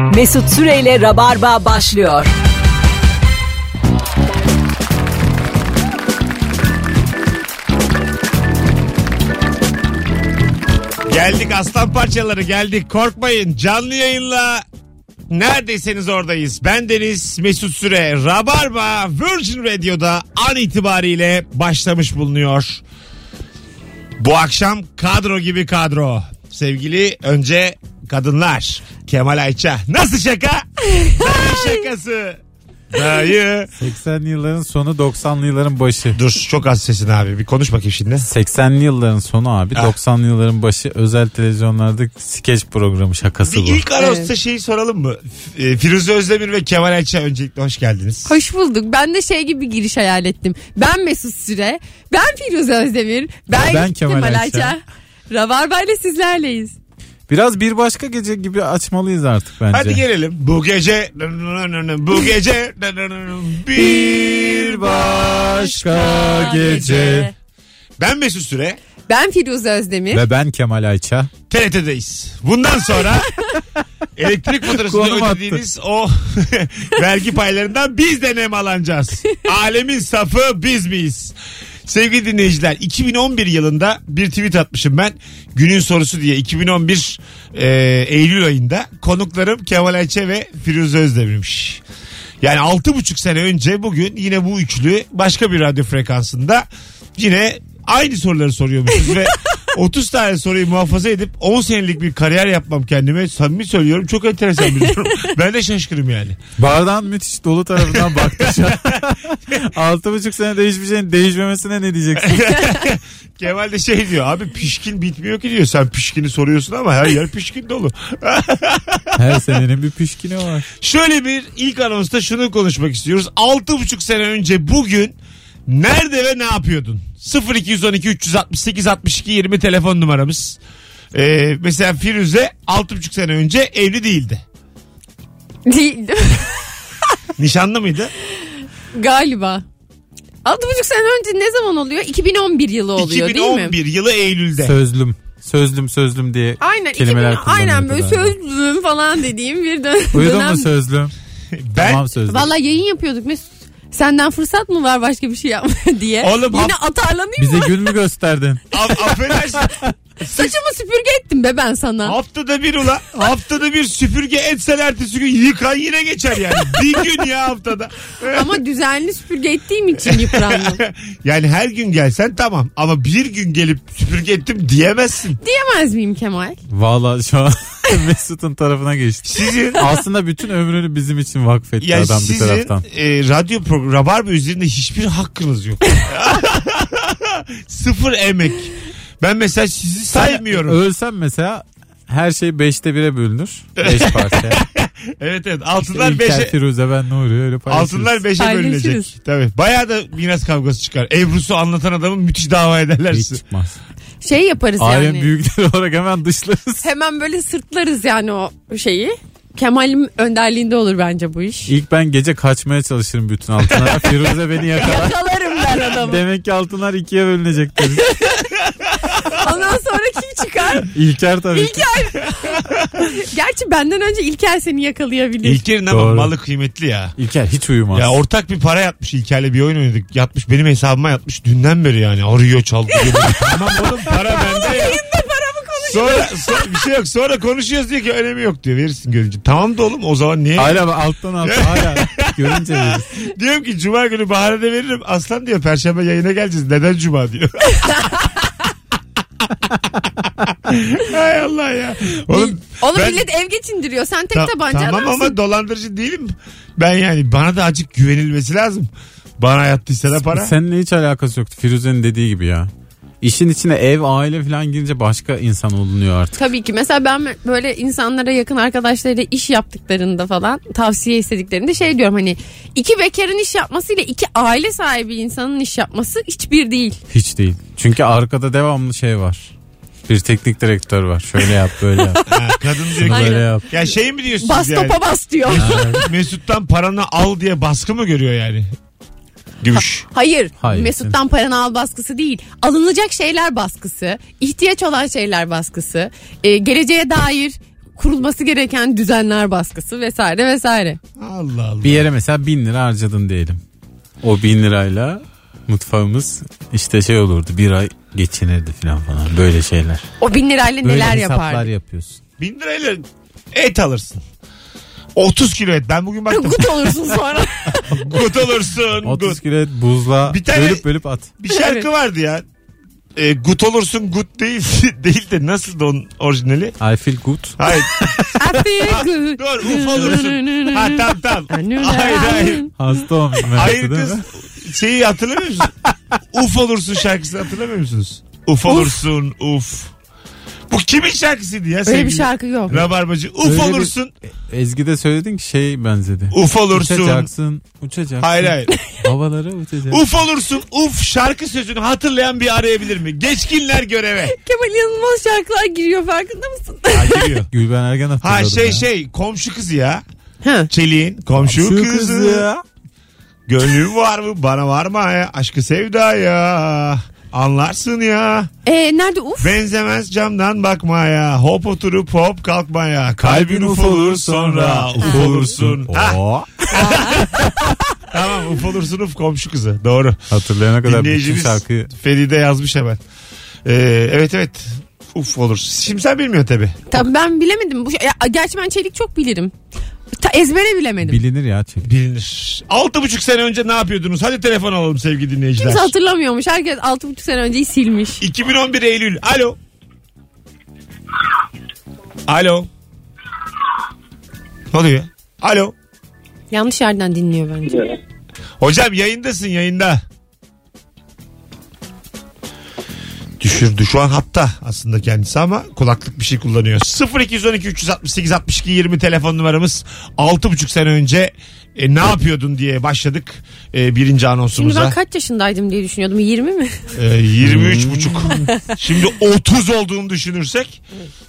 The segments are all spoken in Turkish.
Mesut Süreyle Rabarba başlıyor. Geldik aslan parçaları geldik korkmayın canlı yayınla neredeyseniz oradayız. Ben Deniz Mesut Süre Rabarba Virgin Radio'da an itibariyle başlamış bulunuyor. Bu akşam kadro gibi kadro. Sevgili önce kadınlar. Kemal Ayça. Nasıl şaka? Dayı şakası. Dayı. 80'li yılların sonu 90'lı yılların başı. Dur çok az sesin abi. Bir konuş bakayım şimdi. 80'li yılların sonu abi. Ah. 90'lı yılların başı özel televizyonlarda skeç programı şakası Bir bu. ilk anonsta şeyi soralım mı? F- e, Firuze Özdemir ve Kemal Ayça öncelikle hoş geldiniz. Hoş bulduk. Ben de şey gibi bir giriş hayal ettim. Ben Mesut Süre, ben Firuze Özdemir, ben, Ben Kemal Kemal, Ayça. Ayça. Rabarba ile sizlerleyiz. Biraz bir başka gece gibi açmalıyız artık bence. Hadi gelelim. Bu gece bu gece bir başka gece. Ben Mesut Süre. Ben Firuze Özdemir. Ve ben Kemal Ayça. TRT'deyiz. Bundan sonra elektrik faturasını Konum attı. ödediğiniz o vergi paylarından biz de nem alacağız. Alemin safı biz miyiz? Sevgili dinleyiciler 2011 yılında bir tweet atmışım ben. Günün sorusu diye 2011 e, Eylül ayında konuklarım Kemal Ayça ve Firuze Özdemir'miş. Yani 6,5 sene önce bugün yine bu üçlü başka bir radyo frekansında yine aynı soruları soruyormuşuz ve 30 tane soruyu muhafaza edip 10 senelik bir kariyer yapmam kendime samimi söylüyorum çok enteresan bir durum. ben de şaşkırım yani. Bardağın müthiş dolu tarafından baktık şu an. Altı buçuk senede hiçbir şeyin değişmemesine ne diyeceksin? Kemal de şey diyor abi pişkin bitmiyor ki diyor sen pişkini soruyorsun ama her yer pişkin dolu. Her senenin bir pişkini var. Şöyle bir ilk anonsta şunu konuşmak istiyoruz. 6,5 sene önce bugün nerede ve ne yapıyordun? 0212 368 62 20 telefon numaramız. Ee, mesela Firuze 6,5 sene önce evli değildi. Değildim. Nişanlı mıydı? Galiba. Altı buçuk sene önce ne zaman oluyor? 2011 yılı oluyor değil mi? 2011 yılı Eylül'de. Sözlüm. Sözlüm sözlüm diye Aynen. kelimeler 2000, aynen böyle sözlüm falan dediğim bir dön- Uyudun dönem. mu sözlüm? ben Tamam sözlüm. Valla yayın yapıyorduk Mesut. Senden fırsat mı var başka bir şey yapma diye. Oğlum, Yine hap- atarlanayım Bize mı? gül mü gösterdin? A- affedersin. Saçımı süpürge ettim be ben sana. Haftada bir ula. Haftada bir süpürge etsen ertesi gün yıkan yine geçer yani. Bir gün ya haftada. Ama düzenli süpürge ettiğim için yıprandım. yani her gün gelsen tamam. Ama bir gün gelip süpürge ettim diyemezsin. Diyemez miyim Kemal? Valla şu an Mesut'un tarafına geçti. Sizin Aslında bütün ömrünü bizim için vakfetti yani adam bir sizin taraftan. e, radyo programı Rabarba üzerinde hiçbir hakkınız yok. Sıfır emek. Ben mesela sizi saymıyorum. Ölsem mesela her şey beşte bire bölünür. Beş parça. evet evet. Altınlar İlker beşe Firuze ben Nuri öyle paylaşırız. Altınlar beşe Paylaşırız. bölünecek. Tabii. Bayağı da miras kavgası çıkar. Ebru'su anlatan adamın müthiş dava ederler Hiç çıkmaz. Şey yaparız Ailen yani. büyükleri olarak hemen dışlarız. Hemen böyle sırtlarız yani o şeyi. Kemal'in önderliğinde olur bence bu iş. İlk ben gece kaçmaya çalışırım bütün altınlara. Firuze beni yakalar. Yakalarım ben adamı. Demek ki altınlar ikiye bölünecek deriz. Ondan? İlker tabii ki. Gerçi benden önce İlker seni yakalayabilir. İlker'in ama Doğru. malı kıymetli ya. İlker hiç uyumaz. Ya ortak bir para yatmış İlker'le bir oyun oynadık. Yatmış benim hesabıma yatmış dünden beri yani. Arıyor çaldırıyor. tamam oğlum para bende ya. Sonra, sonra bir şey yok. Sonra konuşuyoruz diyor ki önemi yok diyor. Verirsin görünce. Tamam da oğlum o zaman niye? Hala bak alttan alta hala görünce veririz. Diyorum ki cuma günü bahane de veririm. Aslan diyor perşembe yayına geleceğiz. Neden cuma diyor. Hay Allah ya. Oğlum, Onu ben- millet ev geçindiriyor. Sen tek Ta- tabanca Tamam adamsın. ama dolandırıcı değilim. Ben yani bana da acık güvenilmesi lazım. Bana yattıysa da para. Seninle hiç alakası yoktu Firuze'nin dediği gibi ya. İşin içine ev, aile falan girince başka insan olunuyor artık. Tabii ki mesela ben böyle insanlara yakın arkadaşlarıyla iş yaptıklarında falan tavsiye istediklerinde şey diyorum hani iki bekarın iş yapmasıyla iki aile sahibi insanın iş yapması hiçbir değil. Hiç değil. Çünkü arkada devamlı şey var. Bir teknik direktör var. Şöyle yap böyle yap. Ha, kadın diyor ki böyle yap. ya şey mi diyorsunuz Bas yani? topa bas diyor. Mesut'tan paranı al diye baskı mı görüyor yani? Gümüş. Hayır, Hayır. Mesut'tan paranı al baskısı değil. Alınacak şeyler baskısı, ihtiyaç olan şeyler baskısı, e, geleceğe dair kurulması gereken düzenler baskısı vesaire vesaire. Allah Allah. Bir yere mesela bin lira harcadın diyelim. O bin lirayla mutfağımız işte şey olurdu bir ay geçinirdi falan falan böyle şeyler. O bin lirayla Böyle neler hesaplar yapardı? yapıyorsun. Bin lirayla et alırsın. 30 kilo et. Ben bugün baktım. Gut olursun sonra. gut olursun. 30 Gut. kilo et buzla Bir tane- bölüp bölüp at. Bir şarkı Evet. vardı ya. E, gut olursun gut değil değil de nasıl da onun orijinali? I feel good. Hayır. Happy good. Dur uf olursun. Ha tamam tamam. Hayır hayır. Hasta olmuş Hayır kız. Şeyi hatırlamıyor musun? uf olursun şarkısını hatırlamıyor musunuz? Uf olursun uf. Bu kimin şarkısıydı ya Öyle sevgili? bir şarkı yok. Rabarbacı. Uf Öyle bir- olursun. Ezgi de söyledin ki şey benzedi. Uf olursun. Uçacaksın, uçacaksın. Hayır hayır. Havalara uçacaksın. Uf olursun. Uf şarkı sözünü hatırlayan bir arayabilir mi? Geçkinler göreve. Kemal inanılmaz şarkılar giriyor farkında mısın? Ha giriyor. Gülben Ergen hatırladım Ha şey ya. şey komşu kızı ya. ha. Çeliğin komşu, Şu kızı. kız ya. Gönlüm var mı bana var mı ya aşkı sevdaya. Anlarsın ya. Ee, nerede uf? Benzemez camdan bakmaya. Hop oturup hop kalkmaya. Kalbin uf olur sonra uf olursun. Ha, Oo. tamam uf olursun uf komşu kızı. Doğru. Hatırlayana kadar bütün Dinleyicimiz şarkıyı Feride yazmış hemen. Ee, evet evet. Uf olur. Şimdi sen bilmiyorsun tabii. Tabii ben bilemedim. Bu, ya, gerçi ben çelik çok bilirim. Ta, ezbere bilemedim. bilinir ya çelik. Bilinir. Altı buçuk sene önce ne yapıyordunuz? Hadi telefon alalım sevgili dinleyiciler. Kimse hatırlamıyormuş. Herkes 6,5 sene önceyi silmiş. 2011 Eylül. Alo. Alo. Ne oluyor? Alo. Yanlış yerden dinliyor bence. Hocam yayındasın yayında. Düşürdü şu an hatta aslında kendisi ama kulaklık bir şey kullanıyor. 0212 368 62 20 telefon numaramız 6,5 sene önce e, ne yapıyordun diye başladık e, birinci Şimdi anonsumuza. ben kaç yaşındaydım diye düşünüyordum. 20 mi? E, 23 buçuk. Şimdi 30 olduğunu düşünürsek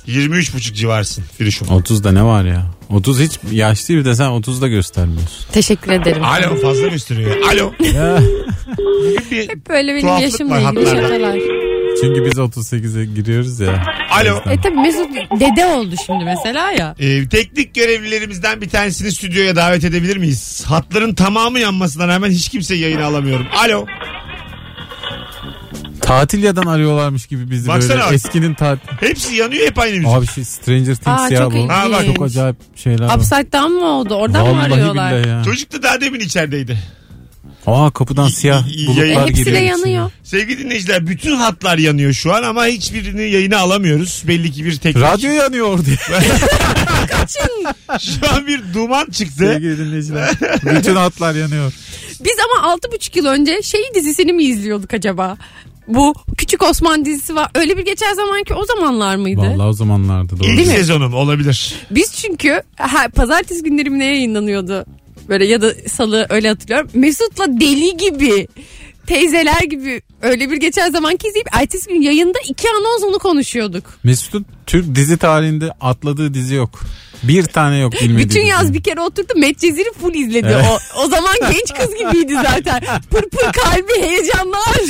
23 buçuk civarsın Firuşum. 30'da ne var ya? 30 hiç yaş değil bir de sen 30'da göstermiyorsun. Teşekkür ederim. Alo fazla gösteriyor. Alo. Bugün bir Böyle benim Tuhaflık yaşımla var ilgili hatlarda. şakalar. Çünkü biz 38'e giriyoruz ya. Alo. E tabi Mesut dede oldu şimdi mesela ya. Ee, teknik görevlilerimizden bir tanesini stüdyoya davet edebilir miyiz? Hatların tamamı yanmasına rağmen hiç kimse yayına alamıyorum. Alo. Tatilyadan arıyorlarmış gibi bizi Baksana böyle bak. eskinin tatil. Hepsi yanıyor hep aynı müzik. Abi şey Stranger Things Aa, ya çok bu. ilginç. Ha, bak, Çok acayip şeyler var. Upside down mı oldu? Oradan mı Vallahi arıyorlar? billahi ya. Çocuk da daha demin içerideydi. Aa kapıdan siyah y- bulutlar yayın- hepsi de giriyor yanıyor. Sevgili dinleyiciler bütün hatlar yanıyor şu an ama hiçbirini yayına alamıyoruz. Belli ki bir teknik. Radyo yanıyor orada. Şu an bir duman çıktı. Sevgili dinleyiciler. Bütün hatlar yanıyor. Biz ama 6,5 yıl önce şey dizisini mi izliyorduk acaba? Bu Küçük Osman dizisi var. Öyle bir geçer zaman ki o zamanlar mıydı? Vallahi o zamanlarda doğru. İlk sezonum olabilir. Biz çünkü ha, pazartesi günleri mi ne yayınlanıyordu? Böyle ya da salı öyle hatırlıyorum. Mesut'la deli gibi teyzeler gibi öyle bir geçen zamanki izleyip ertesi gün yayında iki anons onu konuşuyorduk. Mesut'un Türk dizi tarihinde atladığı dizi yok. Bir tane yok bilmediği Bütün dizi. yaz bir kere oturdu Medcezir'i full izledi. Evet. O, o zaman genç kız gibiydi zaten. Pır pır kalbi heyecanlar.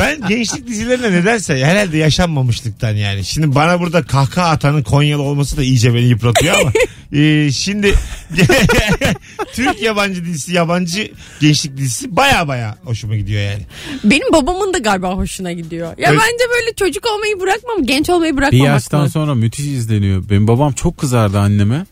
Ben gençlik dizilerine nedense herhalde yaşanmamışlıktan yani. Şimdi bana burada kahkaha atanın Konyalı olması da iyice beni yıpratıyor ama. e, şimdi Türk yabancı dizisi, yabancı gençlik dizisi baya baya hoşuma gidiyor yani. Benim babamın da galiba hoşuna gidiyor. Ya Evet. bence böyle çocuk olmayı bırakmam, genç olmayı Bir bırakmamak yaştan lazım. sonra müthiş izleniyor. Benim babam çok kızardı anneme.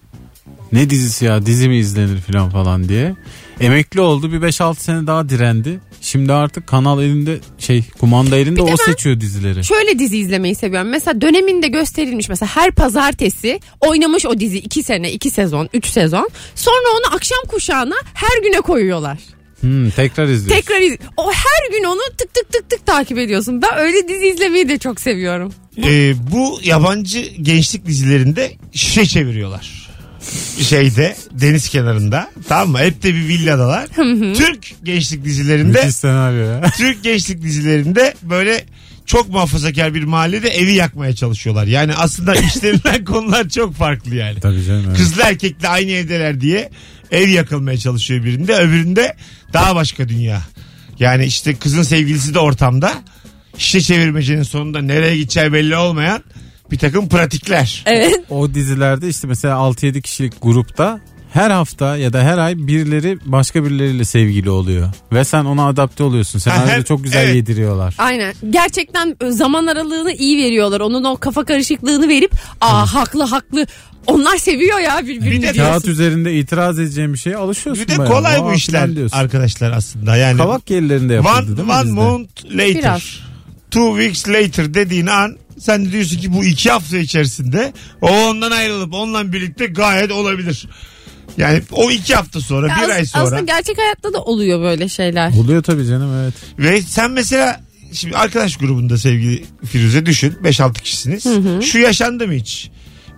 Ne dizisi ya dizi mi izlenir falan falan diye. Emekli oldu bir 5-6 sene daha direndi. Şimdi artık kanal elinde şey kumanda elinde de o seçiyor dizileri. Şöyle dizi izlemeyi seviyorum. Mesela döneminde gösterilmiş mesela her pazartesi oynamış o dizi 2 sene, 2 sezon, 3 sezon. Sonra onu akşam kuşağına her güne koyuyorlar. Hmm, tekrar izliyor. Tekrar iz- o her gün onu tık tık tık tık takip ediyorsun. Ben öyle dizi izlemeyi de çok seviyorum. E, bu yabancı gençlik dizilerinde şişe çeviriyorlar. Şeyde deniz kenarında tamam mı? Hep de bir villadalar. Türk gençlik dizilerinde Müthiş senaryo ya. Türk gençlik dizilerinde böyle çok muhafazakar bir mahallede evi yakmaya çalışıyorlar. Yani aslında işlerinden konular çok farklı yani. Tabii canım. evet. Kızla erkekle aynı evdeler diye ev yakılmaya çalışıyor birinde. Öbüründe daha başka dünya. Yani işte kızın sevgilisi de ortamda. Şişe çevirmecenin sonunda nereye gideceği belli olmayan bir takım pratikler. Evet. O dizilerde işte mesela 6-7 kişilik grupta her hafta ya da her ay birileri başka birileriyle sevgili oluyor. Ve sen ona adapte oluyorsun. Senaryoda Aha, çok güzel evet. yediriyorlar. Aynen. Gerçekten zaman aralığını iyi veriyorlar. Onun o kafa karışıklığını verip aa haklı haklı. Onlar seviyor ya Bir birbirini de Kağıt diyorsun. üzerinde itiraz edeceğim bir şeye alışıyorsun. Bir de bayağı. kolay bu işler diyorsun. arkadaşlar aslında. Yani Kavak yerlerinde yapıldı one, değil mi one bizde? month later. Biraz. Two weeks later dediğin an sen de diyorsun ki bu iki hafta içerisinde o ondan ayrılıp onunla birlikte gayet olabilir. Yani o iki hafta sonra bir As- ay sonra Aslında gerçek hayatta da oluyor böyle şeyler. Oluyor tabii canım evet. ve sen mesela şimdi arkadaş grubunda sevgili Firuze düşün 5-6 kişisiniz. Şu yaşandı mı hiç?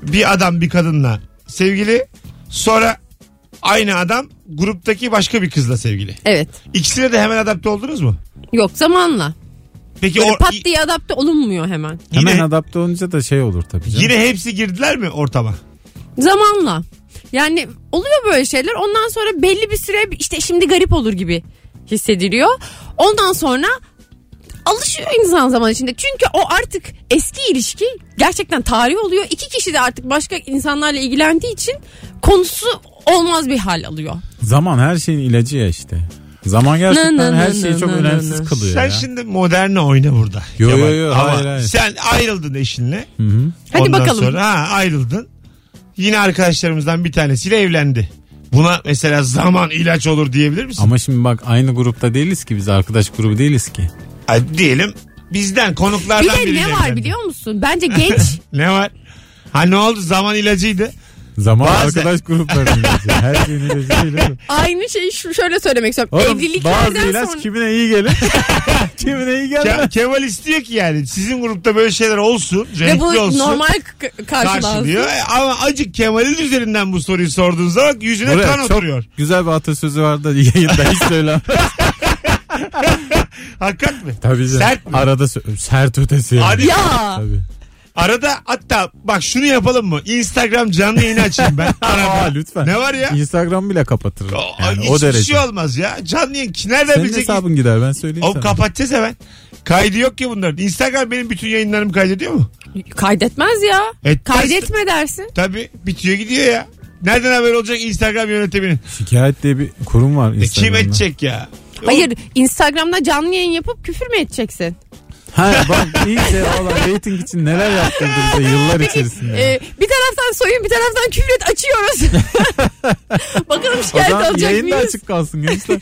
Bir adam bir kadınla sevgili sonra aynı adam gruptaki başka bir kızla sevgili. Evet. İkisine de hemen adapte oldunuz mu? Yok zamanla. Peki Böyle o, pat diye adapte olunmuyor hemen. Yine- Hemen adapte olunca da şey olur tabii canım. yine hepsi girdiler mi ortama? Zamanla. Yani oluyor böyle şeyler. Ondan sonra belli bir süre işte şimdi garip olur gibi hissediliyor. Ondan sonra alışıyor insan zaman içinde. Çünkü o artık eski ilişki gerçekten tarih oluyor. İki kişi de artık başka insanlarla ilgilendiği için konusu olmaz bir hal alıyor. Zaman her şeyin ilacı ya işte. Zaman gerçekten Nı nı her nı şeyi nı çok nı önemsiz nı. kılıyor Sen ya. şimdi moderne oyna burada. Yo, Kemal. yo, yo, Ama hayır, hayır. sen ayrıldın eşinle. Hı hı. Hadi Ondan bakalım. sonra ha, ayrıldın. Yine arkadaşlarımızdan bir tanesiyle evlendi. Buna mesela zaman ilaç olur diyebilir misin? Ama şimdi bak aynı grupta değiliz ki biz arkadaş grubu değiliz ki. Ay, diyelim bizden Bir konuklardan de biriyle ne var evlendi. biliyor musun? Bence genç Ne var? Ha ne oldu? Zaman ilacıydı. Zaman Bazen- arkadaş gruplarının ilacı. Her şeyin ilacı değil oğlum. aynı şeyi şu şöyle söylemek istiyorum. Oğlum bazı Evliliklerden ilaç sonra kimine iyi gelir. kimine iyi Ke- gelmez. Kemal istiyor ki yani sizin grupta böyle şeyler olsun. ve Renkli bu olsun. normal k- karşılıyor. E, Ama acık Kemal'in üzerinden bu soruyu sorduğun zaman yüzüne Buraya kan çok oturuyor. güzel bir atasözü var da yayında hiç söylemem. Hakikat mi? Tabii canım. Sert mi? Arada sö- sert ötesi. yani. Hadi. Ya. Tabii. Arada hatta bak şunu yapalım mı? Instagram canlı yayını açayım ben. Arada. Aa, lütfen. Ne var ya? Instagram bile kapatırım. O, Yani hiçbir o derece. şey olmaz ya. Canlı yayın. Nereden Senin bilecek? hesabın gider ben söyleyeyim O sana. kapatacağız hemen. Kaydı yok ki bunların. Instagram benim bütün yayınlarımı kaydediyor mu? Kaydetmez ya. Etmez. Kaydetme dersin. Tabii bitiyor gidiyor ya. Nereden haber olacak Instagram yönetiminin? Şikayet diye bir kurum var E, kim Instagram'da. edecek ya? Hayır Instagram'da canlı yayın yapıp küfür mü edeceksin? Ha bak iyice valla rating için neler yaptırdı bize yıllar içerisinde. Ee, bir taraftan soyun bir taraftan küfür et açıyoruz. Bakalım o şikayet zaman alacak yayın da mıyız? açık kalsın gençler.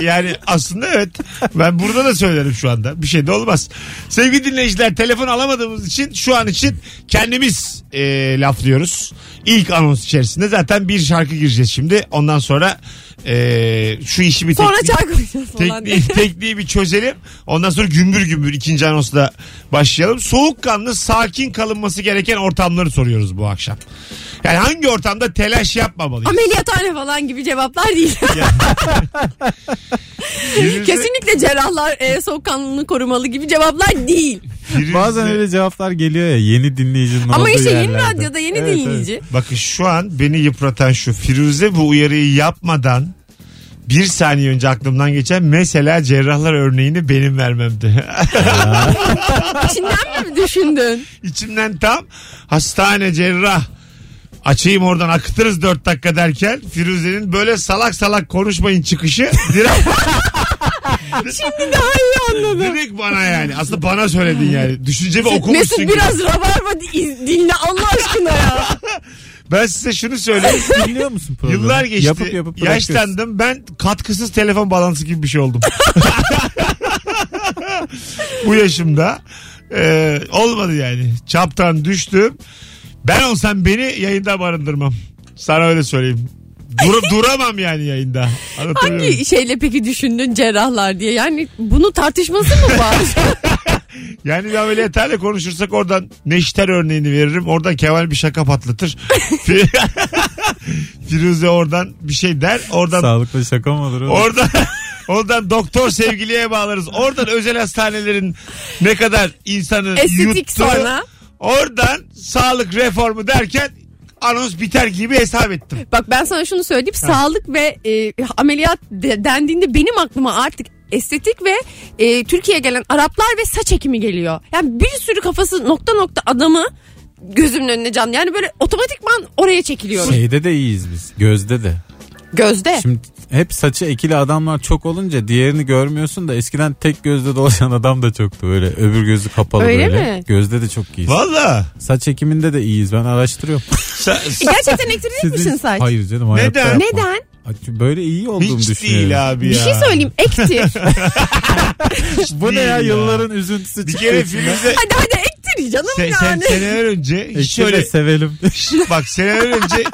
yani aslında evet. Ben burada da söylerim şu anda. Bir şey de olmaz. Sevgili dinleyiciler telefon alamadığımız için şu an için kendimiz e, laflıyoruz. İlk anons içerisinde zaten bir şarkı gireceğiz şimdi. Ondan sonra e, şu işi bir Sonra çay koyacağız falan diye. Tekniği, bir çözelim. Ondan sonra gümbür gümbür ikinci anonsla başlayalım. Soğukkanlı sakin kalınması gereken ortamları soruyoruz bu akşam. Yani hangi ortamda telaş yapmamalıyız? Ameliyathane falan gibi cevaplar değil. Kesinlikle cerrahlar e, soğukkanlılığını korumalı gibi cevaplar değil. Bazen öyle cevaplar geliyor ya yeni dinleyicinin Ama olduğu işte yeni yerlerde. radyoda yeni Evet, dinleyici. Bakın şu an beni yıpratan şu. Firuze bu uyarıyı yapmadan bir saniye önce aklımdan geçen mesela cerrahlar örneğini benim vermemdi. İçinden mi düşündün? İçimden tam hastane cerrah açayım oradan akıtırız dört dakika derken Firuze'nin böyle salak salak konuşmayın çıkışı direkt, Şimdi daha iyi anladım. direkt bana yani. Aslında bana söyledin yani. Düşüncemi Mesut okumuşsun gibi. biraz rabarba di- dinle Allah aşkına ya. Ben size şunu söyleyeyim. Dinliyor musun programı? Yıllar geçti. Yapıp yapıp bırakıyorsun. yaşlandım. Ben katkısız telefon balansı gibi bir şey oldum. Bu yaşımda e, olmadı yani. Çaptan düştüm. Ben olsam beni yayında barındırmam. Sana öyle söyleyeyim. Dur, duramam yani yayında. Hangi şeyle peki düşündün cerrahlar diye? Yani bunu tartışması mı var? Yani bir ameliyathane konuşursak oradan Neşter örneğini veririm. Oradan Kemal bir şaka patlatır. Firuze oradan bir şey der. Oradan Sağlıklı şaka mı olur? oğlum? Oradan oradan doktor sevgiliye bağlarız. Oradan özel hastanelerin ne kadar insanı Estetik yuttu. sonra. Oradan sağlık reformu derken anons biter gibi hesap ettim. Bak ben sana şunu söyleyeyim. Sağlık ve e, ameliyat de- dendiğinde benim aklıma artık estetik ve e, Türkiye'ye gelen Araplar ve saç ekimi geliyor. Yani bir sürü kafası nokta nokta adamı gözümün önüne canlı. Yani böyle otomatikman oraya çekiliyorum. Şeyde de iyiyiz biz. Gözde de. Gözde. Şimdi hep saçı ekili adamlar çok olunca diğerini görmüyorsun da eskiden tek gözde dolaşan adam da çoktu böyle öbür gözü kapalı Öyle böyle. mi? Gözde de çok iyiyiz. Valla. Saç ekiminde de iyiyiz ben araştırıyorum. Sa- Gerçekten ektirecek misin saç? Hayır canım hayatta Neden? yapmam. Neden? Böyle iyi olduğumu Hiç düşünüyorum. değil abi Bir ya. şey söyleyeyim ektir. Bu ne Değil ya yılların üzüntüsü Bir çıktı kere içinden. Firuze hadi hadi ektir canım sen, sen yani. seneler önce hiç Ekşi de şöyle sevelim. bak seneler önce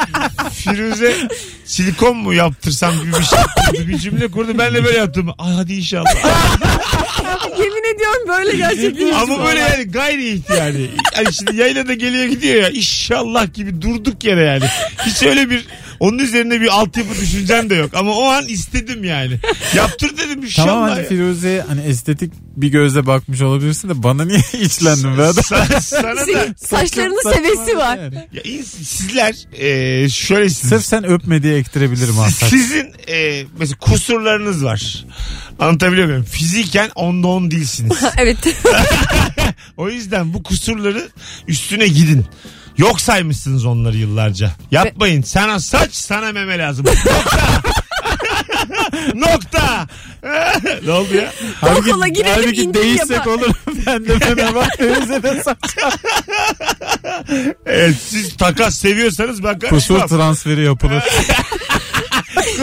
Firuze silikon mu yaptırsam gibi bir şey kurdu. Bir cümle kurdu. Ben de böyle yaptım. Ay hadi inşallah. Yemin ediyorum böyle gerçekleşti. Ama böyle yani gayri ihtiyari. Yani şimdi yaylada geliyor gidiyor ya inşallah gibi durduk yere yani. Hiç öyle bir onun üzerine bir altyapı düşüncem de yok. Ama o an istedim yani. Yaptır dedim inşallah. Tamam hani. Firuze'ye hani estetik bir gözle bakmış olabilirsin de bana niye içlendin be adam? Sa- sana da saçlarının Saçma sevesi var. yani. ya ins- sizler e, şöyle Sırf sen öpme diye ektirebilirim saç. Sizin e, mesela kusurlarınız var. Anlatabiliyor muyum? Fiziken onda on değilsiniz. evet. O yüzden bu kusurları üstüne gidin. Yok saymışsınız onları yıllarca. Yapmayın. Sana saç sana meme lazım. Nokta. Nokta. ne oldu ya? Karakola girelim, halbuki indirim değişsek yapar. olur. ben de meme bak Firuze de saç. Evet, siz takas seviyorsanız ben Kusur karışmam. transferi yapılır.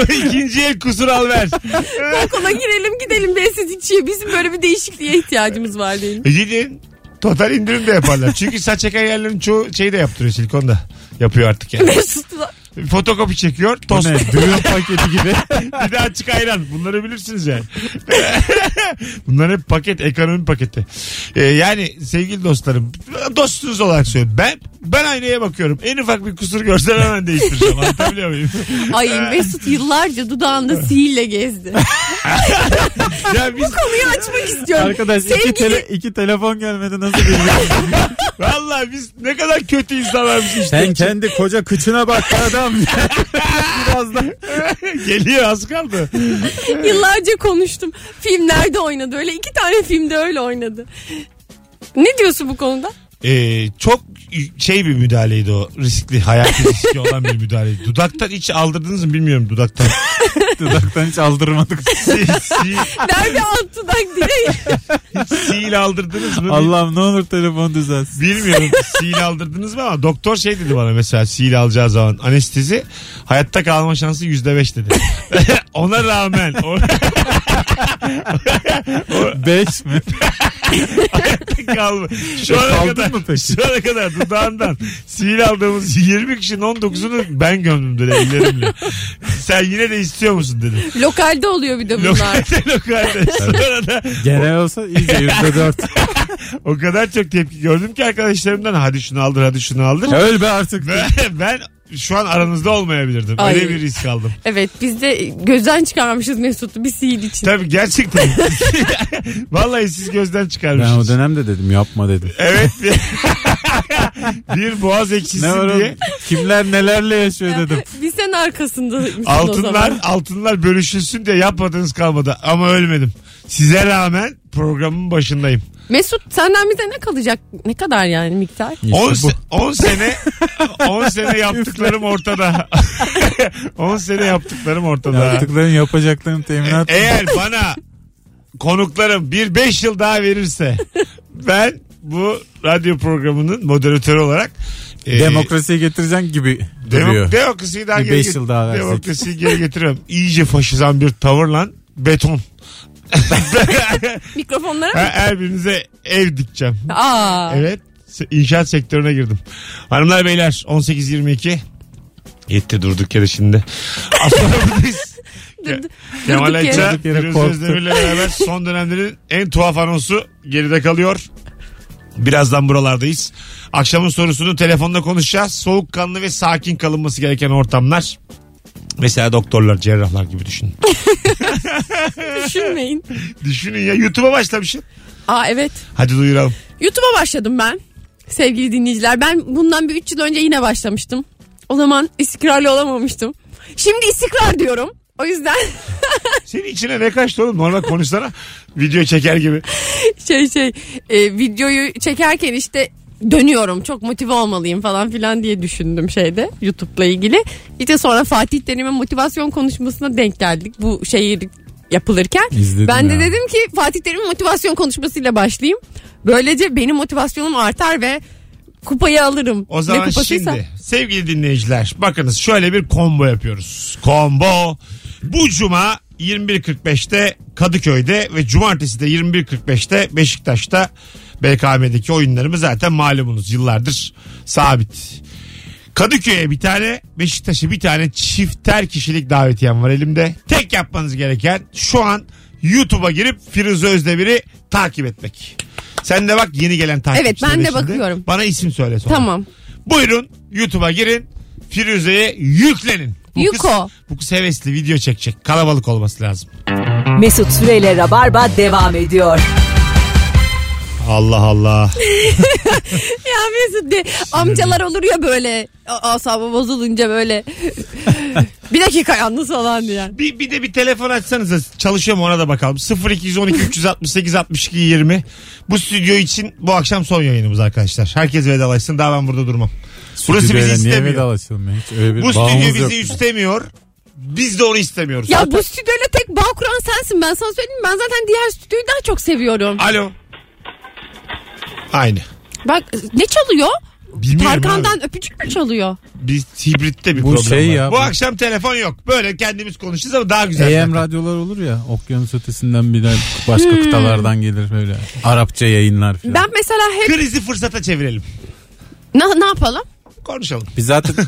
İkinci el kusur al ver. Karakola girelim gidelim bir estetikçiye. Bizim böyle bir değişikliğe ihtiyacımız var değil mi? E gidin. Total indirim de yaparlar. Çünkü saç eken yerlerin çoğu şey de yaptırıyor silikon da. Yapıyor artık yani. Mesut'la. Fotokopi çekiyor. Bu Tost. ne? Düğün paketi gibi. bir de açık ayran. Bunları bilirsiniz yani. Bunlar hep paket, ekonomi paketi. Ee, yani sevgili dostlarım, dostunuz olarak söylüyorum. Ben ben aynaya bakıyorum. En ufak bir kusur görsem hemen değiştireceğim. Anlatabiliyor muyum? Ay Mesut yıllarca dudağında sihirle gezdi. ya biz Konuyu açmak istiyorum. Arkadaş iki, Sevgili- tele, iki telefon gelmedi nasıl bilmiyorum. vallahi biz ne kadar kötü insanlarmış işte. Sen kendi koca kıçına bak adam. Biraz da. Geliyor az kaldı. Yıllarca konuştum. Filmlerde oynadı. Öyle iki tane filmde öyle oynadı. Ne diyorsun bu konuda? Ee, çok şey bir müdahaleydi o. Riskli, hayati riski olan bir müdahaleydi. Dudaktan hiç aldırdınız mı bilmiyorum dudaktan. Dudaktan hiç aldırmadık. Si, si, Nerede alt dudak diye. sil aldırdınız mı? Allah'ım ne olur telefon düzelsin. Bilmiyorum sil aldırdınız mı ama doktor şey dedi bana mesela sil alacağı zaman anestezi hayatta kalma şansı yüzde beş dedi. Ona rağmen o, Beş mi? hayatta kalma. Şu ana Kaldın kadar, mı peki? şu ana kadar dudağından sil aldığımız 20 kişinin 19'unu ben gömdüm dedi ellerimle. Sen yine de istiyor musun dedi. Lokalde oluyor bir de bunlar. Lokalde lokalde. Sonra da Genel olsa iyice yüzde dört. o kadar çok tepki gördüm ki arkadaşlarımdan hadi şunu aldır hadi şunu aldır. Öl be artık. Ben, ben şu an aranızda olmayabilirdim. Ay. Öyle bir risk aldım. Evet biz de gözden çıkarmışız Mesut'u bir sihir için. Tabii gerçekten. Vallahi siz gözden Ben o çıkarmışsınız. dönemde dedim yapma dedim. Evet. bir boğaz ekşisin Ne var oğlum? diye. Kimler nelerle yaşıyor dedim. Biz senin arkasındaymışsın o Altınlar, zaman. altınlar bölüşülsün diye yapmadığınız kalmadı. Ama ölmedim. Size rağmen programın başındayım. Mesut senden bize ne kalacak? Ne kadar yani miktar? 10 İşte bu. 10 sene 10 sene yaptıklarım ortada. 10 sene yaptıklarım ortada. Yaptıkların yapacakların teminat. Eğer bana konuklarım bir beş yıl daha verirse ben bu radyo programının moderatörü olarak e, Demokrasiye getireceksin gibi duruyor. demokrasiyi daha Bir geri beş get- yıl daha versek. demokrasiyi geri getiriyorum. İyice faşizan bir tavırla beton. Mikrofonlara mı? Her birinize ev dikeceğim. Aa. Evet. inşaat sektörüne girdim. Hanımlar beyler 18-22 Yetti durduk yere şimdi. Sonra buradayız. Durdu- Kemal durduk yere. Ayça, Durduk yere Firuze korktu. Özdemir'le beraber son dönemlerin en tuhaf anonsu geride kalıyor. Birazdan buralardayız. Akşamın sorusunu telefonda konuşacağız. Soğukkanlı ve sakin kalınması gereken ortamlar. Mesela doktorlar, cerrahlar gibi düşünün. Düşünmeyin. Düşünün ya YouTube'a başlamışsın. Aa evet. Hadi duyuralım. YouTube'a başladım ben. Sevgili dinleyiciler ben bundan bir 3 yıl önce yine başlamıştım. O zaman istikrarlı olamamıştım. Şimdi istikrar diyorum. O yüzden Senin içine ne kaçtı oğlum? Normal konuşsana. Video çeker gibi. şey şey e, videoyu çekerken işte dönüyorum çok motive olmalıyım falan filan diye düşündüm şeyde YouTube'la ilgili. İşte sonra Fatih Terim'in motivasyon konuşmasına denk geldik bu şehir yapılırken. İzledim ben de ya. dedim ki Fatih Terim'in motivasyon konuşmasıyla başlayayım. Böylece benim motivasyonum artar ve kupayı alırım. O zaman ne kupasıysa. şimdi sevgili dinleyiciler bakınız şöyle bir combo yapıyoruz. Combo bu cuma 21.45'te Kadıköy'de ve cumartesi de 21.45'te Beşiktaş'ta BKM'deki oyunlarımız zaten malumunuz yıllardır sabit. Kadıköy'e bir tane Beşiktaş'a bir tane çifter kişilik davetiyem var elimde. Tek yapmanız gereken şu an YouTube'a girip Firuze Özdemir'i takip etmek. Sen de bak yeni gelen takipçiler Evet, ben de içinde. bakıyorum. Bana isim söyle sonra. Tamam. Buyurun YouTube'a girin. Firuze'ye yüklenin. Bu Yuko. Kız, bu kız hevesli video çekecek. Kalabalık olması lazım. Mesut Süreyle Rabarba devam ediyor. Allah Allah. Ya Mesut de amcalar olur ya böyle a- asabı bozulunca böyle bir dakika yalnız falan diye. bir, bir de bir telefon açsanıza çalışıyor mu ona da bakalım. 0212 368 62 20. Bu stüdyo için bu akşam son yayınımız arkadaşlar. Herkes vedalaşsın daha ben burada durmam. Burası bizi Niye istemiyor. vedalaşalım ya? Hiç öyle bir Bu stüdyo bağımız bizi yok. istemiyor. Biz de onu istemiyoruz. Ya bu stüdyoyla tek bağ kuran sensin ben sana söyleyeyim ben zaten diğer stüdyoyu daha çok seviyorum. Alo. Aynı. Bak ne çalıyor? Bilmiyorum abi. Tarkan'dan öpücük mü çalıyor? Bir hibritte bir Bu problem şey var. ya, bu bu- akşam telefon yok. Böyle kendimiz konuşacağız ama daha güzel. AM radyolar olur ya okyanus ötesinden bir de başka kıtalardan gelir böyle Arapça yayınlar falan. Ben mesela hep Krizi fırsata çevirelim. ne, ne yapalım? Konuşalım. Biz zaten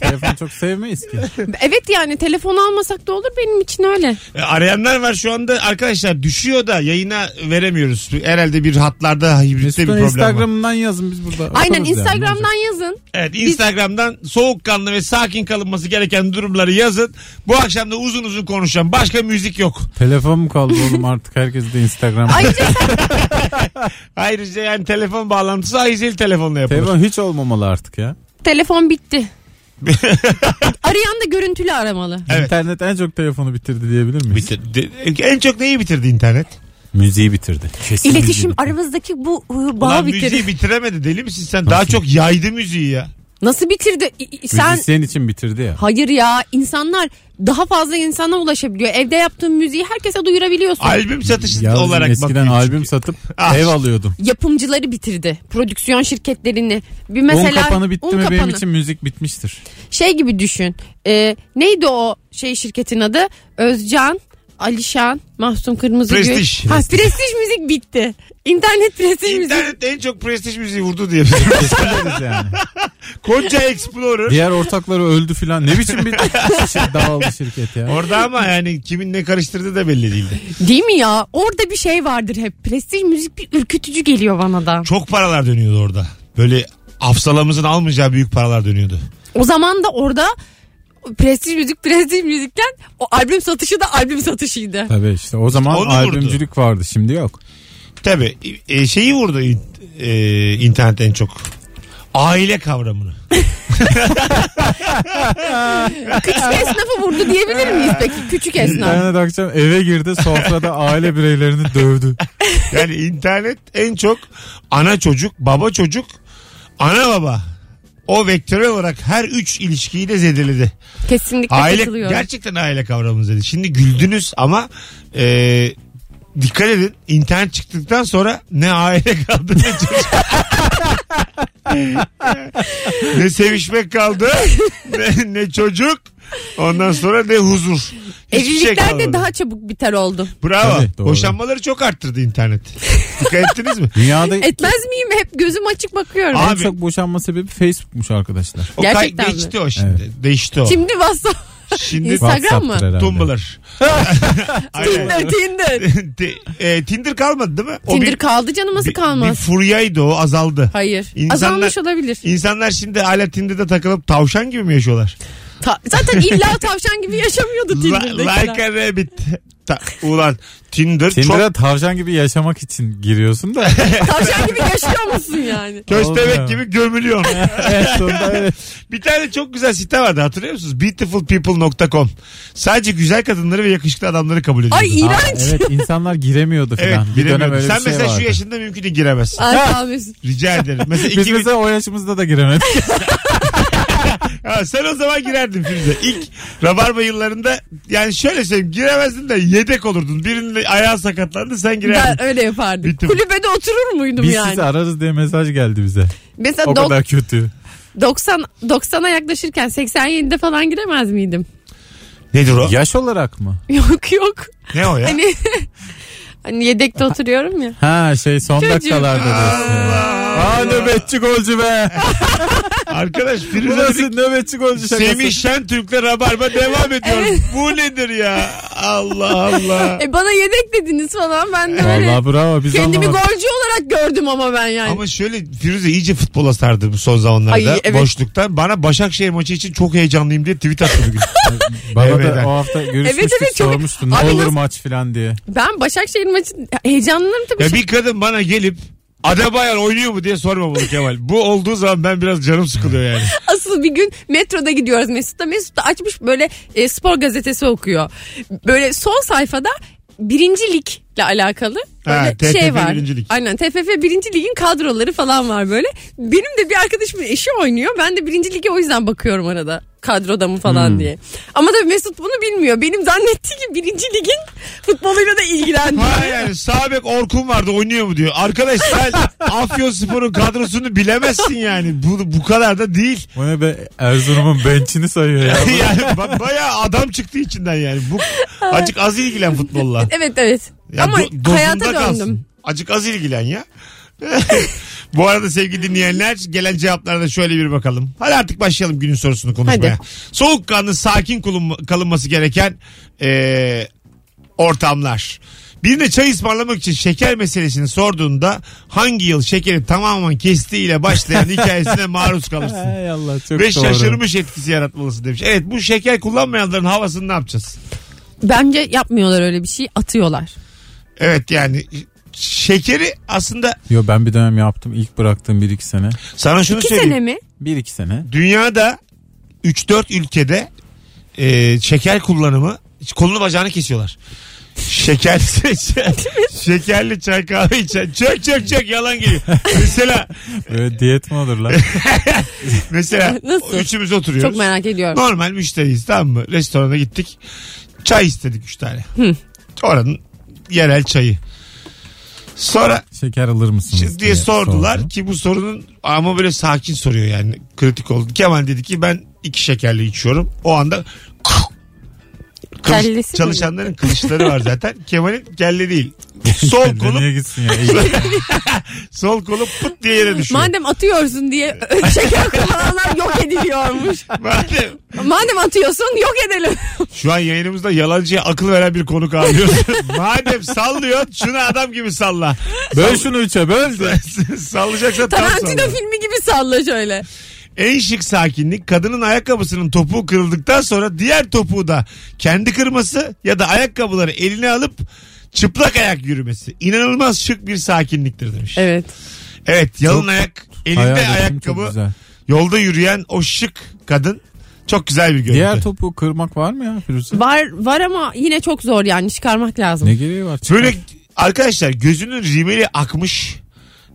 telefon çok sevmeyiz ki. Evet yani telefon almasak da olur benim için öyle. E, Arayanlar var şu anda arkadaşlar düşüyor da yayına veremiyoruz. Herhalde bir hatlarda hibritte bir Mesut'un problem var. Instagram'dan yazın biz burada. Aynen okuruz yani. Instagram'dan yazın. Evet Instagram'dan soğukkanlı ve sakin kalınması gereken durumları yazın. Bu akşam da uzun uzun konuşacağım. Başka müzik yok. Telefon mu kaldı oğlum artık herkes de Instagram. Ayrıca Ayrıca yani telefon bağlantısı Ayzel telefonla yapılır. Telefon hiç olmamalı artık ya. telefon bitti. Arayan da görüntülü aramalı. Evet. İnternet en çok telefonu bitirdi diyebilir miyiz? Bitir- de- en çok neyi bitirdi internet? Müziği bitirdi. Kesin müziği İletişim bitirdi. aramızdaki bu ıı, bağı Ulan bitirdi. müziği bitiremedi deli misin sen? Daha çok yaydı müziği ya. Nasıl bitirdi? Sen Müzisyen için bitirdi ya. Hayır ya insanlar daha fazla insana ulaşabiliyor. Evde yaptığın müziği herkese duyurabiliyorsun. Albüm satışı Yazın olarak eskiden albüm çünkü. satıp Ah. ev alıyordum. Yapımcıları bitirdi. Prodüksiyon şirketlerini. Bir Un mesela kapanı bitti un mi benim kapanı. için müzik bitmiştir. Şey gibi düşün. Ee, neydi o şey şirketin adı? Özcan, Alişan, Mahsun Kırmızıgül. Prestij. Ha, prestij müzik bitti. İnternet prestij müzik. İnternet en çok prestij müziği vurdu diye. Kesinlikle yani. Koca Explorer. Diğer ortakları öldü filan. Ne biçim bir şir- dağıldı şirket ya. Orada ama yani kimin ne karıştırdığı da belli değildi. Değil mi ya? Orada bir şey vardır hep. Prestij müzik bir ürkütücü geliyor bana da. Çok paralar dönüyordu orada. Böyle afsalamızın almayacağı büyük paralar dönüyordu. O zaman da orada prestij müzik prestij müzikken o albüm satışı da albüm satışıydı. Tabii işte o zaman Onu vurdu. albümcülük vardı şimdi yok. Tabii e, şeyi vurdu e, internet en çok. Aile kavramını. Küçük esnafı vurdu diyebilir miyiz peki? Küçük esnaf. İnternet akşam eve girdi sofrada aile bireylerini dövdü. Yani internet en çok ana çocuk, baba çocuk, ana baba. O vektörel olarak her üç ilişkiyi de zedeledi. Kesinlikle Aile katılıyorum. gerçekten aile kavramımız dedi. Şimdi güldünüz ama e, dikkat edin internet çıktıktan sonra ne aile kaldı ne çocuk. ne sevişmek kaldı ne, ne çocuk ondan sonra ne huzur. Hiçbir şey Evlilikler kalmadı. de daha çabuk biter oldu. Bravo. Tabii, doğru. Boşanmaları çok arttırdı internet. Dikkat ettiniz mi? Dünyada Etmez miyim? Hep gözüm açık bakıyorum. Abi- en çok boşanma sebebi Facebook'muş arkadaşlar. O kay- Gerçekten mi? değişti o şimdi. Değişti o. Şimdi WhatsApp. Şimdi Instagram mı? WhatsApp'tır herhalde. Tumblr. Aynen. Tinder, Tinder. Ti- e, Tinder kalmadı değil mi? O Tinder bir- kaldı canım nasıl bir- kalmaz? Bir furyaydı o azaldı. Hayır. İnsanlar- Azalmış olabilir. İnsanlar şimdi hala Tinder'da takılıp tavşan gibi mi yaşıyorlar? Ta- zaten illa tavşan gibi yaşamıyordu Tinder'da. like a rabbit. Ta- ulan Tinder, çok Tinder'a tavşan gibi yaşamak için giriyorsun da. Tavşan gibi yaşıyor musun yani? köstebek Olmuyor. gibi gömülüyor. evet sonunda evet. Bir tane çok güzel site vardı hatırlıyor musunuz? Beautifulpeople.com. Sadece güzel kadınları ve yakışıklı adamları kabul ediyordu. Ay Aa, iğrenç. evet insanlar giremiyordu Evet falan. bir dönem giremiyordu. öyle Sen bir şey mesela vardı. şu yaşında mümkün değil giremezsin. Ay. Rica ederim. Mesela Biz 2000... mesela o yaşımızda da giremedik. Ha, sen o zaman girerdin Firuze. İlk Rabarba yıllarında yani şöyle söyleyeyim giremezdin de yedek olurdun. Birinin ayağı sakatlandı sen girerdin. Ben öyle yapardım. Bitti. Kulübede oturur muydum Biz yani? sizi ararız diye mesaj geldi bize. Mesela O dok- kadar kötü. 90 90'a yaklaşırken 87'de falan giremez miydim? Nedir o? Yaş olarak mı? Yok yok. Ne o ya? Hani hani yedekte oturuyorum ya. Ha şey son Çocuğum. dakikalarda diyorsun. Aa nöbetçi golcü be. Arkadaş Firuze nasıl dedik, nöbetçi golcü şakası? Semih Şentürk'le Rabarba devam ediyor. Bu nedir ya? Allah Allah. E bana yedek dediniz falan ben de böyle Vallahi bravo biz kendimi anlamadık. golcü olarak gördüm ama ben yani. Ama şöyle Firuze iyice futbola sardı bu son zamanlarda. Ay, evet. Boşlukta. Bana Başakşehir maçı için çok heyecanlıyım diye tweet attı bugün. Bana Evet. da o hafta görüşmüştük Evet, evet, çok- sormuştun ne Abi olur nasıl- maç falan diye. Ben Başakşehir maçı heyecanlanırım tabii. ya Şey- bir kadın bana gelip Adebayor oynuyor mu diye sorma bunu Kemal. Bu olduğu zaman ben biraz canım sıkılıyor yani. Asıl bir gün metroda gidiyoruz Mesut'la. Mesut da açmış böyle e, spor gazetesi okuyor. Böyle son sayfada birinci ligle alakalı böyle Ha, TFF şey var. birinci lig. Aynen TFF birinci ligin kadroları falan var böyle. Benim de bir arkadaşımın eşi oynuyor. Ben de birinci lige o yüzden bakıyorum arada kadroda mı falan Hmm. diye. Ama tabii Mesut bunu bilmiyor. Benim zannettiğim ki birinci ligin futboluyla da ilgilendiriyor. Ha yani Sabek Orkun vardı oynuyor mu diyor. Arkadaş sen Afyonspor'un kadrosunu bilemezsin yani. Bu, bu kadar da değil. O ne be Erzurum'un benchini sayıyor ya. yani bak bayağı adam çıktı içinden yani. Bu acık az ilgilen futbolla. Evet evet. Ya Ama do- hayata döndüm. kalsın. Acık az ilgilen ya. Bu arada sevgili dinleyenler gelen cevaplara da şöyle bir bakalım. Hadi artık başlayalım günün sorusunu konuşmaya. Hadi. Soğukkanlı sakin kalınması gereken eee, ortamlar. Birine çay ısmarlamak için şeker meselesini sorduğunda hangi yıl şekeri tamamen kestiğiyle başlayan hikayesine maruz kalırsın. Hay Allah çok Ve doğru. şaşırmış etkisi yaratmalısın demiş. Evet bu şeker kullanmayanların havasını ne yapacağız? Bence yapmıyorlar öyle bir şey atıyorlar. Evet yani şekeri aslında Yo ben bir dönem yaptım ilk bıraktığım bir iki sene. sana şunu İki söyleyeyim. sene mi? Bir iki sene. Dünyada 3-4 ülkede e, şeker kullanımı kolunu bacağını kesiyorlar. Şeker, şekerli çay kahve içen çök çök çök yalan geliyor. Mesela Böyle diyet mi olur lan? mesela Nasıl? üçümüz oturuyoruz. Çok merak ediyorum. Normal müşteriyiz tamam mı? Restorana gittik. Çay istedik 3 tane. Oranın yerel çayı. Sonra Şeker alır mısınız Şimdi diye sordular sordu. ki bu sorunun ama böyle sakin soruyor yani kritik oldu. Kemal dedi ki ben iki şekerli içiyorum. O anda Kılıç- Kellesi mi? çalışanların kılıçları var zaten. Kemal'in kelle değil. Sol kolu Nereye gitsin ya? sol kolu pıt diye yere düşüyor. Madem atıyorsun diye şeker kullananlar yok ediliyormuş. Madem Madem atıyorsun yok edelim. şu an yayınımızda yalancıya akıl veren bir konuk ağırlıyoruz. Madem sallıyor şunu adam gibi salla. böl şunu üçe böl de. Sallayacaksa tam Tarantino salla. filmi gibi salla şöyle. En şık sakinlik kadının ayakkabısının topuğu kırıldıktan sonra diğer topuğu da kendi kırması ya da ayakkabıları eline alıp çıplak ayak yürümesi. İnanılmaz şık bir sakinliktir demiş. Evet, Evet. yalın Çok ayak elinde Hayal ettim, çok ayakkabı güzel. yolda yürüyen o şık kadın çok güzel bir görüntü. Diğer topu kırmak var mı ya Firuze? Var var ama yine çok zor yani çıkarmak lazım. Ne gereği var? Çıkar. Böyle arkadaşlar gözünün rimeli akmış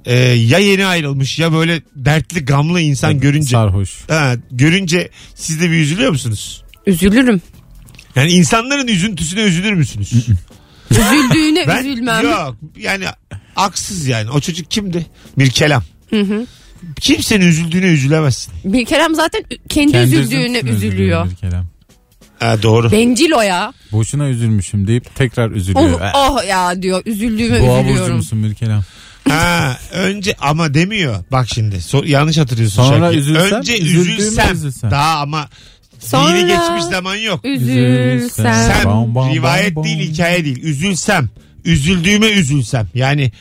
e, ya yeni ayrılmış ya böyle dertli gamlı insan görünce Sarhoş. ha, görünce siz de bir üzülüyor musunuz? Üzülürüm. Yani insanların üzüntüsüne üzülür müsünüz? Üzüldüğüne Ben üzülmem. yok yani haksız yani. O çocuk kimdi? Bir kelam. Kimsenin üzüldüğüne üzülemezsin. Bir Kerem zaten kendi, Kendi üzüldüğüne üzüntüsüne üzülüyor. bir kere. Ha, doğru. Bencil o ya. Boşuna üzülmüşüm deyip tekrar üzülüyor. Oh, Eh, oh ya diyor üzüldüğüme Boğa burcu üzülüyorum. musun Mülkelem? Ha, önce ama demiyor. Bak şimdi so- yanlış hatırlıyorsun Sonra şarkıyı. üzülsem, önce üzülsem. üzülsem. Daha ama Sonra dini geçmiş zaman yok. Üzülsem. Sen Bam, bam, rivayet bam, değil bam. hikaye değil. Üzülsem. Üzüldüğüme üzülsem. Yani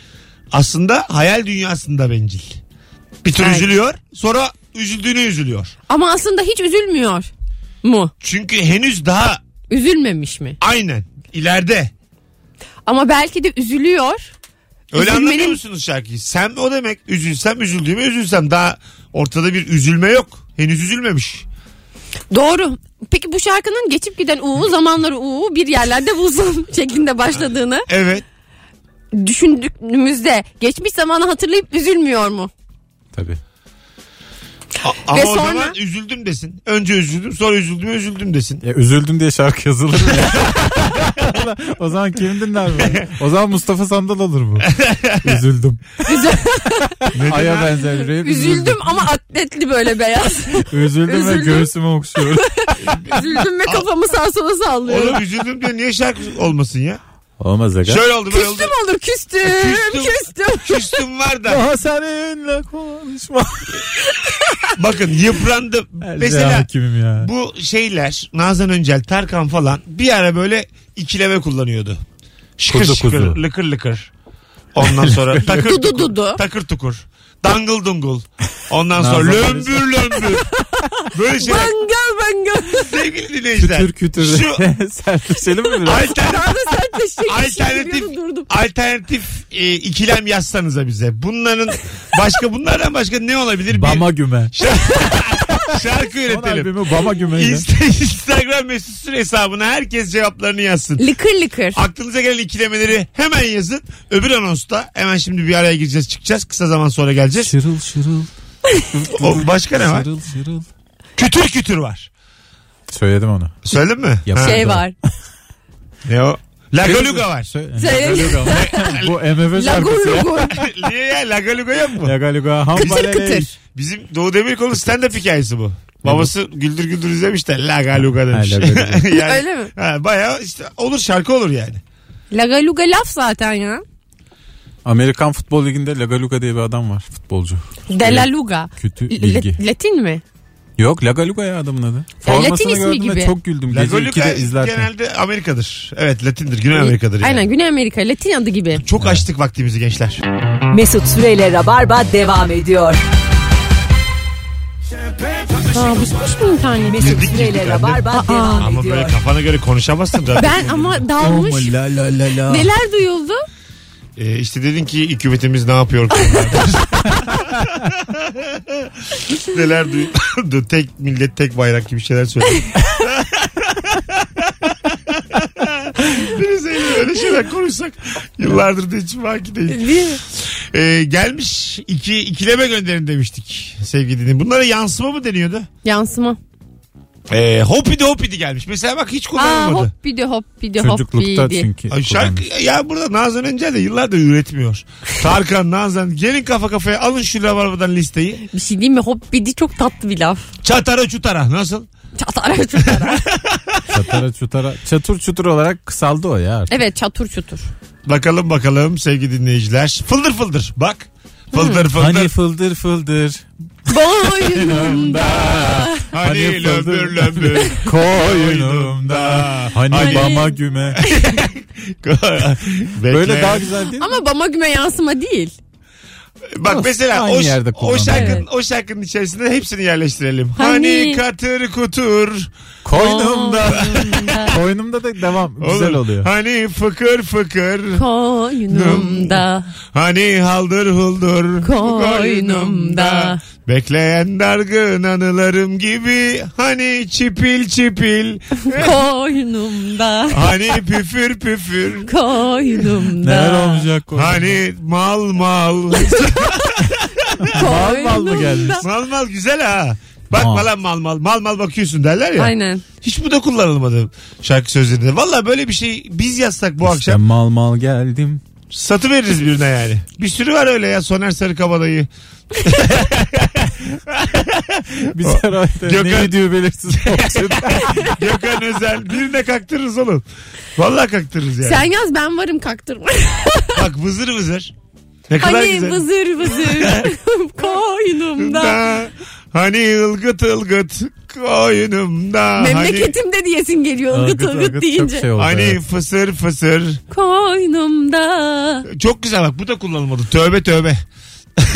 aslında hayal dünyasında bencil. Bir tür Evet. üzülüyor sonra üzüldüğüne üzülüyor. Ama aslında hiç üzülmüyor. mu? Çünkü henüz daha Üzülmemiş mi? aynen ileride. Ama belki de üzülüyor. Öyle Üzülmenin- anlamıyor musunuz şarkıyı? Sen o demek üzülsem üzüldüğüme üzülsem daha ortada bir üzülme yok. Henüz üzülmemiş. Doğru. Peki bu şarkının geçip giden uğu zamanları uğu bir yerlerde bulsun şeklinde başladığını Evet. düşündüğümüzde geçmiş zamanı hatırlayıp üzülmüyor mu? Tabii. A- ama o sonra- zaman üzüldüm desin. Önce üzüldüm sonra üzüldüm üzüldüm desin. Ya üzüldüm diye şarkı yazılır mı ya? o zaman kim dinler bu? O zaman Mustafa Sandal olur bu. Üzüldüm. Aya benzer yüreğim. Üzüldüm ama atletli böyle beyaz. Üzüldüm ve Üzüldüm. göğsümü okşuyorum. üzüldüm ve kafamı sağa sola sallıyorum. Oğlum üzüldüm diye niye şarkı olmasın ya? Olmaz aga. Şöyle oldu böyle oldu. Küstüm olur küstüm. Küstüm. Küstüm. Küstüm var da. Daha seninle konuşma. Bakın yıprandım. Mesela ya. bu şeyler Nazan Öncel, Tarkan falan bir ara böyle ikileme kullanıyordu. Şıkır Kuzu şıkır, kuzu. lıkır lıkır. Ondan sonra takır Dudu tukur, dudu. takır tukur. Dangıl dungul. Ondan Nazan sonra Öncel. lömbür lömbür. Böyle şeyler. Bangır bangır. Sevgili dinleyiciler. Kütür kütür. Şu Sertleşelim mi biraz? alternatif, Daha da sertleşecek. alternatif, Durdum. alternatif e, ikilem yazsanıza bize. Bunların başka bunlardan başka ne olabilir? Bir Bama güme. şarkı Son üretelim. albümü Bama gümeyle. Insta- Instagram mesut süre hesabına herkes cevaplarını yazsın. Lıkır lıkır. Aklınıza gelen ikilemeleri hemen yazın. Öbür anonsta hemen şimdi bir araya gireceğiz çıkacağız. Kısa zaman sonra geleceğiz. Şırıl şırıl. O, başka ne var? Şırıl şırıl. Kütür kütür var. Söyledim onu. Söyledin mi? Yap. Ha. Şey var. Ne o? Lagaluga var. Söyle. Söyle. Lagaluga mı? Bu MF şarkısı ya. lugur. Niye ya? Lagaluga yok mu? Lagaluga Kıtır kıtır. Bizim Doğu Demirkol'un stand-up hikayesi bu. Babası güldür güldür izlemiş de Lagaluga demiş. Ha, Lagaluga. yani, Öyle mi? Ha, bayağı işte olur şarkı olur yani. Lagaluga laf zaten ya. Amerikan Futbol Ligi'nde Lagaluga diye bir adam var futbolcu. Delaluga. Kötü L- bilgi. Latin mi? Yok Lagaluga ya adamın adı. Ya Latin Formasını ismi gördüm gibi. çok güldüm. Gece Lagaluga 2'de izlerken. genelde Amerika'dır. Evet Latindir. Güney Amerika'dır yani. Aynen Güney Amerika. Latin adı gibi. Çok açtık vaktimizi gençler. Mesut Süreyle Rabarba devam ediyor. Aa bitmiş mi internet? Mesut Girdik, Süreyle girdik Rabarba devam Ama ediyor. böyle kafana göre konuşamazsın. radyo. Ben ama dalmış. Oh, la la la la. Neler duyuldu? Ee, işte dedin ki hükümetimiz ne yapıyor? Neler duydu? tek millet tek bayrak gibi şeyler söyledi. Birisi öyle şeyler konuşsak yıllardır da hiç vaki değil. Değil mi? Ee, gelmiş iki ikileme gönderin demiştik sevgili dinleyin. Bunlara yansıma mı deniyordu? Yansıma. Ee, hopidi hopidi gelmiş. Mesela bak hiç Aa kullanılmadı. hop bir de hop bir de hop Çocuklukta de. çünkü. Ay şarkı kullanmış. ya burada Nazan Öncel de yıllardır üretmiyor. Tarkan, Nazan gelin kafa kafaya alın şu rabarbadan listeyi. Bir şey diyeyim mi? Hop bir de çok tatlı bir laf. Çatara çutara nasıl? Çatara çutara. Çatara çutara. Çatur çutur olarak kısaldı o ya artık. evet çatur çutur. Bakalım bakalım sevgili dinleyiciler. Fıldır fıldır bak. Fıldır fıldır. Hani fıldır fıldır. Boynumda. Hani, hani lömbür lömbür. Koynumda. Hani, Hani- bama güme. Böyle daha güzel değil mi? Ama bama güme yansıma değil. Bak mesela Aynı o, yerde o şarkının Evet. o şarkının içerisinde hepsini yerleştirelim. Hani, Hani- katır kutur. Koynumda. Koynumda da devam. Güzel oluyor. Hani fıkır fıkır. Koynumda. Hani haldır huldur Koynumda. Bekleyen dargın anılarım gibi Hani çipil çipil Koynumda. Hani püfür püfür Koynumda. Neler olacak koynumda? Hani mal mal mal mal mı gelmiş? Mal mal güzel ha Bakma Mal. lan mal mal Mal mal bakıyorsun derler ya Aynen. Hiç bu da kullanılmadı şarkı sözlerinde Valla böyle bir şey biz yazsak bu İşte akşam mal mal geldim. Satı veririz birine yani Bir sürü var öyle ya Soner Sarıkabadayı Biz herhalde Gökhan- ne diyor belirsiz. Gökhan Özel birine kaktırırız oğlum Valla kaktırırız yani Sen yaz ben varım kaktırma. Bak vızır vızır. Ne kadar hani güzel. vızır vızır koynumda. Da, Hani ılgıt ılgıt koynumda. Memleketimde diyesin geliyor ılgıt ılgıt ılgıt deyince. Şey oldu. Hani, hani evet. fısır fısır. Koynumda. Çok güzel bak bu da kullanılmadı. Tövbe tövbe.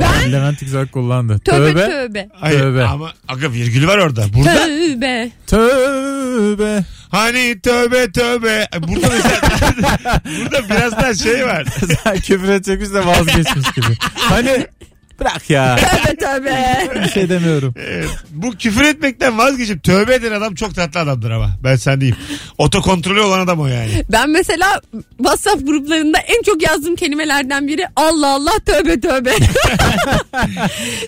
Ben... Levent güzel kullandı. Tövbe Tövbe. tövbe. Hayır, Tövbe. Ama aga virgülü var orada. Burada Tövbe. Tövbe. hani tövbe tövbe. Burada mesela burada biraz daha şey var. Sen küfür edecekmiş de vazgeçmiş gibi. Hani bırak ya. Tövbe tövbe. Bir şey demiyorum. Evet, bu küfür etmekten vazgeçip tövbe eden adam çok tatlı adamdır ama. Ben sen diyeyim. Otokontrolü olan adam o yani. Ben mesela WhatsApp gruplarında en çok yazdığım kelimelerden biri Allah Allah tövbe tövbe.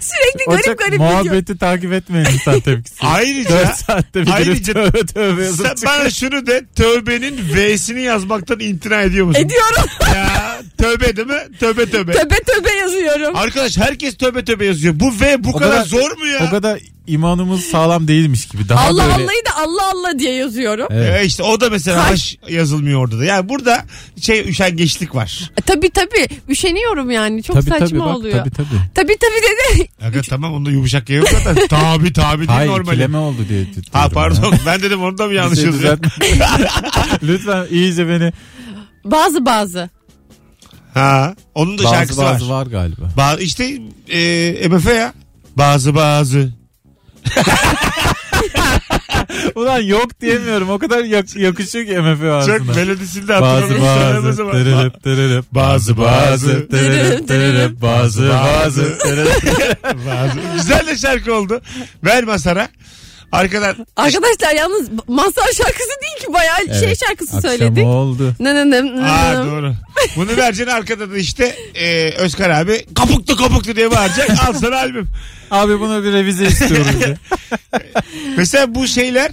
Sürekli O garip çok garip gidiyor. muhabbeti takip etmeyen insan tepkisi. Ayrıca 4 saatte bir Ayrıca- girip tövbe tövbe yazıp sen çıkıyor. bana şunu de tövbenin V'sini yazmaktan imtina ediyor musun? Ediyorum. Ya tövbe değil mi? Tövbe tövbe. tövbe tövbe yazıyorum. Arkadaş herkes tövbe tövbe yazıyor. Bu V bu kadar, kadar- zor mu ya? O kadar imanımız sağlam değilmiş gibi. Daha Allah böyle... Allah'ı da Allah Allah diye yazıyorum. Evet. Evet işte o da mesela haş yazılmıyor orada da. Yani burada şey üşengeçlik var. E, tabii tabii. Üşeniyorum yani. Çok Tabii saçma tabii bak oluyor. tabii tabii. Tabii tabii dedi. Aga tamam onda yumuşak yayın zaten. tabi tabi değil Hayır ikileme oldu diye diyorum Ha ya. pardon ben dedim onu da mı yanlış Bir şey yazıyor? Lütfen iyice beni. Bazı bazı. Ha onun da Bazı şarkısı bazı var. var galiba. Ba- işte e, MF ya. Bazı bazı. Ulan yok diyemiyorum. O kadar yak- yakışıyor ki MF ağzına. Çok melodisini de Bazı bazı tırırıp tırırıp bazı bazı tırırıp tırırıp bazı bazı tırırıp Bazı. Güzel de şarkı oldu. Ver Masar'a. Arkadan Arkadaşlar yalnız masal şarkısı değil ki bayağı şey Evet, şarkısı Akşam söyledik. oldu. Nı nı nı nı Aa nı. doğru. Bunu vereceksin arkada da işte e, Özkar abi kapuktu kapuktu diye bağıracak. Al sana albüm. Abi buna bir revize istiyoruz diye. Mesela bu şeyler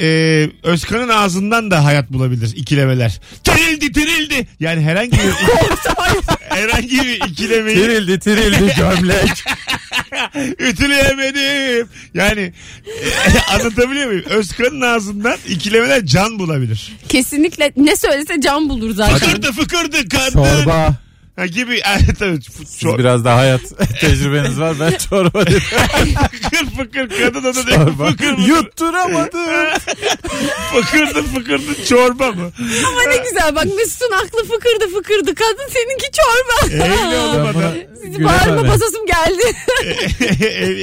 e, Özkan'ın ağzından da hayat bulabilir ikilemeler. Tirildi tirildi. Yani herhangi bir herhangi bir ikilemeyi Tirildi tirildi gömlek. ütüleyemedim. Yani e, anlatabiliyor muyum? Özkan'ın ağzından ikilemeler can bulabilir. Kesinlikle ne söylese can bulur zaten. Fıkırdı fıkırdı kadın. Çorba. Ha, gibi. Evet, evet. Siz biraz daha hayat tecrübeniz var. Ben çorba dedim. fıkır fıkır kadın adı değil. Çorba. Fıkır fıkır. Yutturamadım. fıkırdı fıkırdı çorba mı? Ama ne güzel bak Mesut'un aklı fıkırdı fıkırdı. Kadın seninki çorba. Eyle oğlum Ben buna adam. Sizi bağırma gülemem. basasım geldi.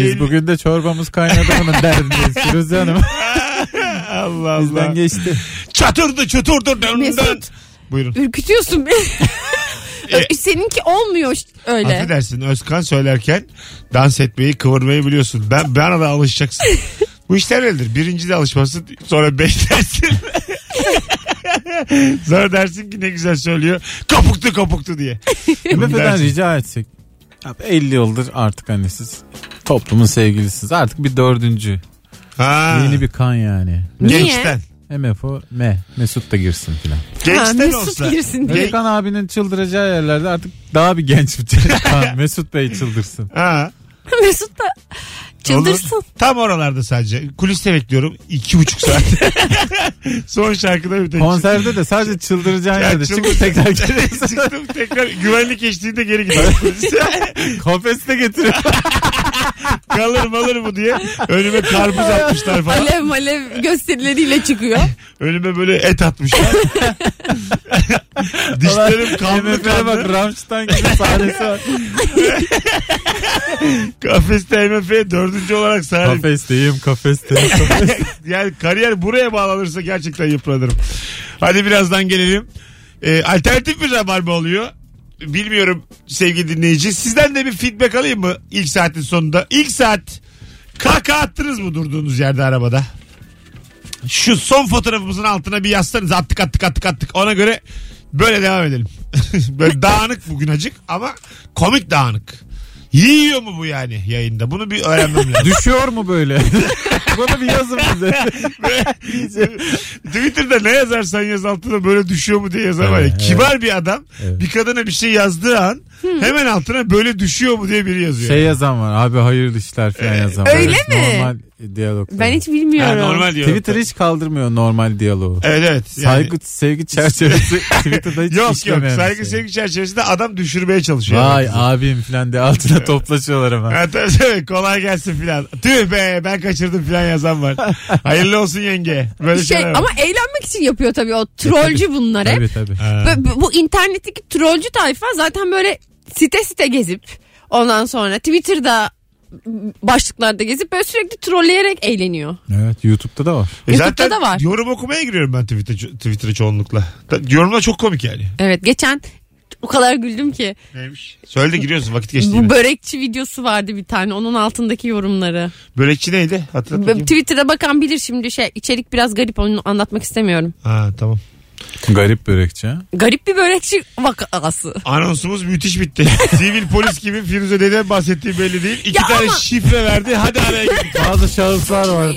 Biz bugün de çorbamız kaynadı bunun derdindeyiz. Firuze Hanım Allah Allah. bizden geçti. Çatırdı çuturdu. Dön, Mesut. Buyurun. Ürkütüyorsun beni. E- Seninki olmuyor öyle. Affedersin Özkan söylerken dans etmeyi kıvırmayı biliyorsun. Ben bana da alışacaksın. Bu işler öyledir. Birinci de alışmasın sonra beklersin. sonra dersin ki ne güzel söylüyor. Kapuktu kapuktu diye. MF'den rica etsek. Abi 50 yıldır artık hani siz toplumun sevgilisiniz. Artık bir dördüncü. Ha. Yeni bir kan yani. Niye? Gençten. MFO M. Mesut da girsin filan. Gençten Ha, Mesut olsa. girsin diye. Özkan abinin çıldıracağı yerlerde artık daha bir genç bir kan. Mesut Bey çıldırsın. Ha. Mesut da çıldırsın. Olur. Tam oralarda sadece. Kuliste bekliyorum. iki buçuk saat. Son şarkıda bir tek. Konserde de sadece çıldıracağın Ya yerde çıldır- çıkıp tekrar geliyorsun. Çıktım tekrar güvenlik eşliğinde geri gidiyorum. Kafeste getiriyor. Kalır malır mı diye. Önüme karpuz atmışlar falan. Alev malev gösterileriyle çıkıyor. Önüme böyle et atmışlar. Dişlerim kanlı MF'ye bak kanlı. Rammstein gibi sahnesi var. Kafeste MF'ye dördüncü olarak sahip. Kafesteyim kafesteyim. kafesteyim. Yani kariyer buraya bağlanırsa gerçekten yıpranırım. Hadi birazdan gelelim. Ee, alternatif bir rabarba oluyor. Bilmiyorum sevgili dinleyici. Sizden de bir feedback alayım mı ilk saatin sonunda? İlk saat kaka attınız mı durduğunuz yerde arabada? Şu son fotoğrafımızın altına bir yazsanız attık attık attık attık. Ona göre böyle devam edelim. böyle dağınık bugün acık ama komik dağınık. Yiyor mu bu yani yayında? Bunu bir öğrenmem lazım. Düşüyor mu böyle? Bana bir yazın bize. Twitter'da ne yazarsan yaz altına böyle düşüyor mu diye yazar var ya. Evet, Kibar bir adam Evet. bir kadına bir şey yazdığı an hemen altına böyle düşüyor mu diye biri yazıyor. Şey yazan var abi hayırlı işler falan yazan var. Öyle mi? Normal diyalog. Ben hiç Ha, bilmiyorum. normal diyor. Twitter hiç kaldırmıyor normal diyaloğu. Evet evet. Yani- Saygı sevgi çerçevesi Twitter'da hiç Yok yok saygı şey. sevgi çerçevesinde adam düşürmeye çalışıyor. Vay abim falan diye altına toplaşıyorlar hemen. Ha, tabii, tabii. kolay gelsin filan. Tüh be ben kaçırdım filan yazan var. Hayırlı olsun yenge. Böyle Şey var. ama eğlenmek için yapıyor tabii o trollcü bunlar hep. Tabii tabii. Ha. Ve bu- bu internetteki trollcü tayfa zaten böyle site site gezip ondan sonra Twitter'da başlıklarda gezip böyle sürekli trolleyerek eğleniyor. Evet YouTube'da da var. E YouTube'da zaten da var. yorum okumaya giriyorum ben Twitter, Twitter'a çoğunlukla. Yorumlar çok komik yani. Evet geçen o kadar güldüm ki. Neymiş? Söyle de giriyorsun vakit geçti Bu börekçi videosu vardı bir tane onun altındaki yorumları. Börekçi neydi? Hatırlat bakayım. Twitter'da bakan bilir şimdi şey içerik biraz garip onu anlatmak istemiyorum. Ha tamam. Garip börekçi. ha. Garip bir börekçi vakası. Anonsumuz müthiş bitti. Sivil polis gibi Firuze Dede bahsettiği belli değil. İki Ya tane ama- şifre verdi. Hadi araya gir. Bazı şahıslar var.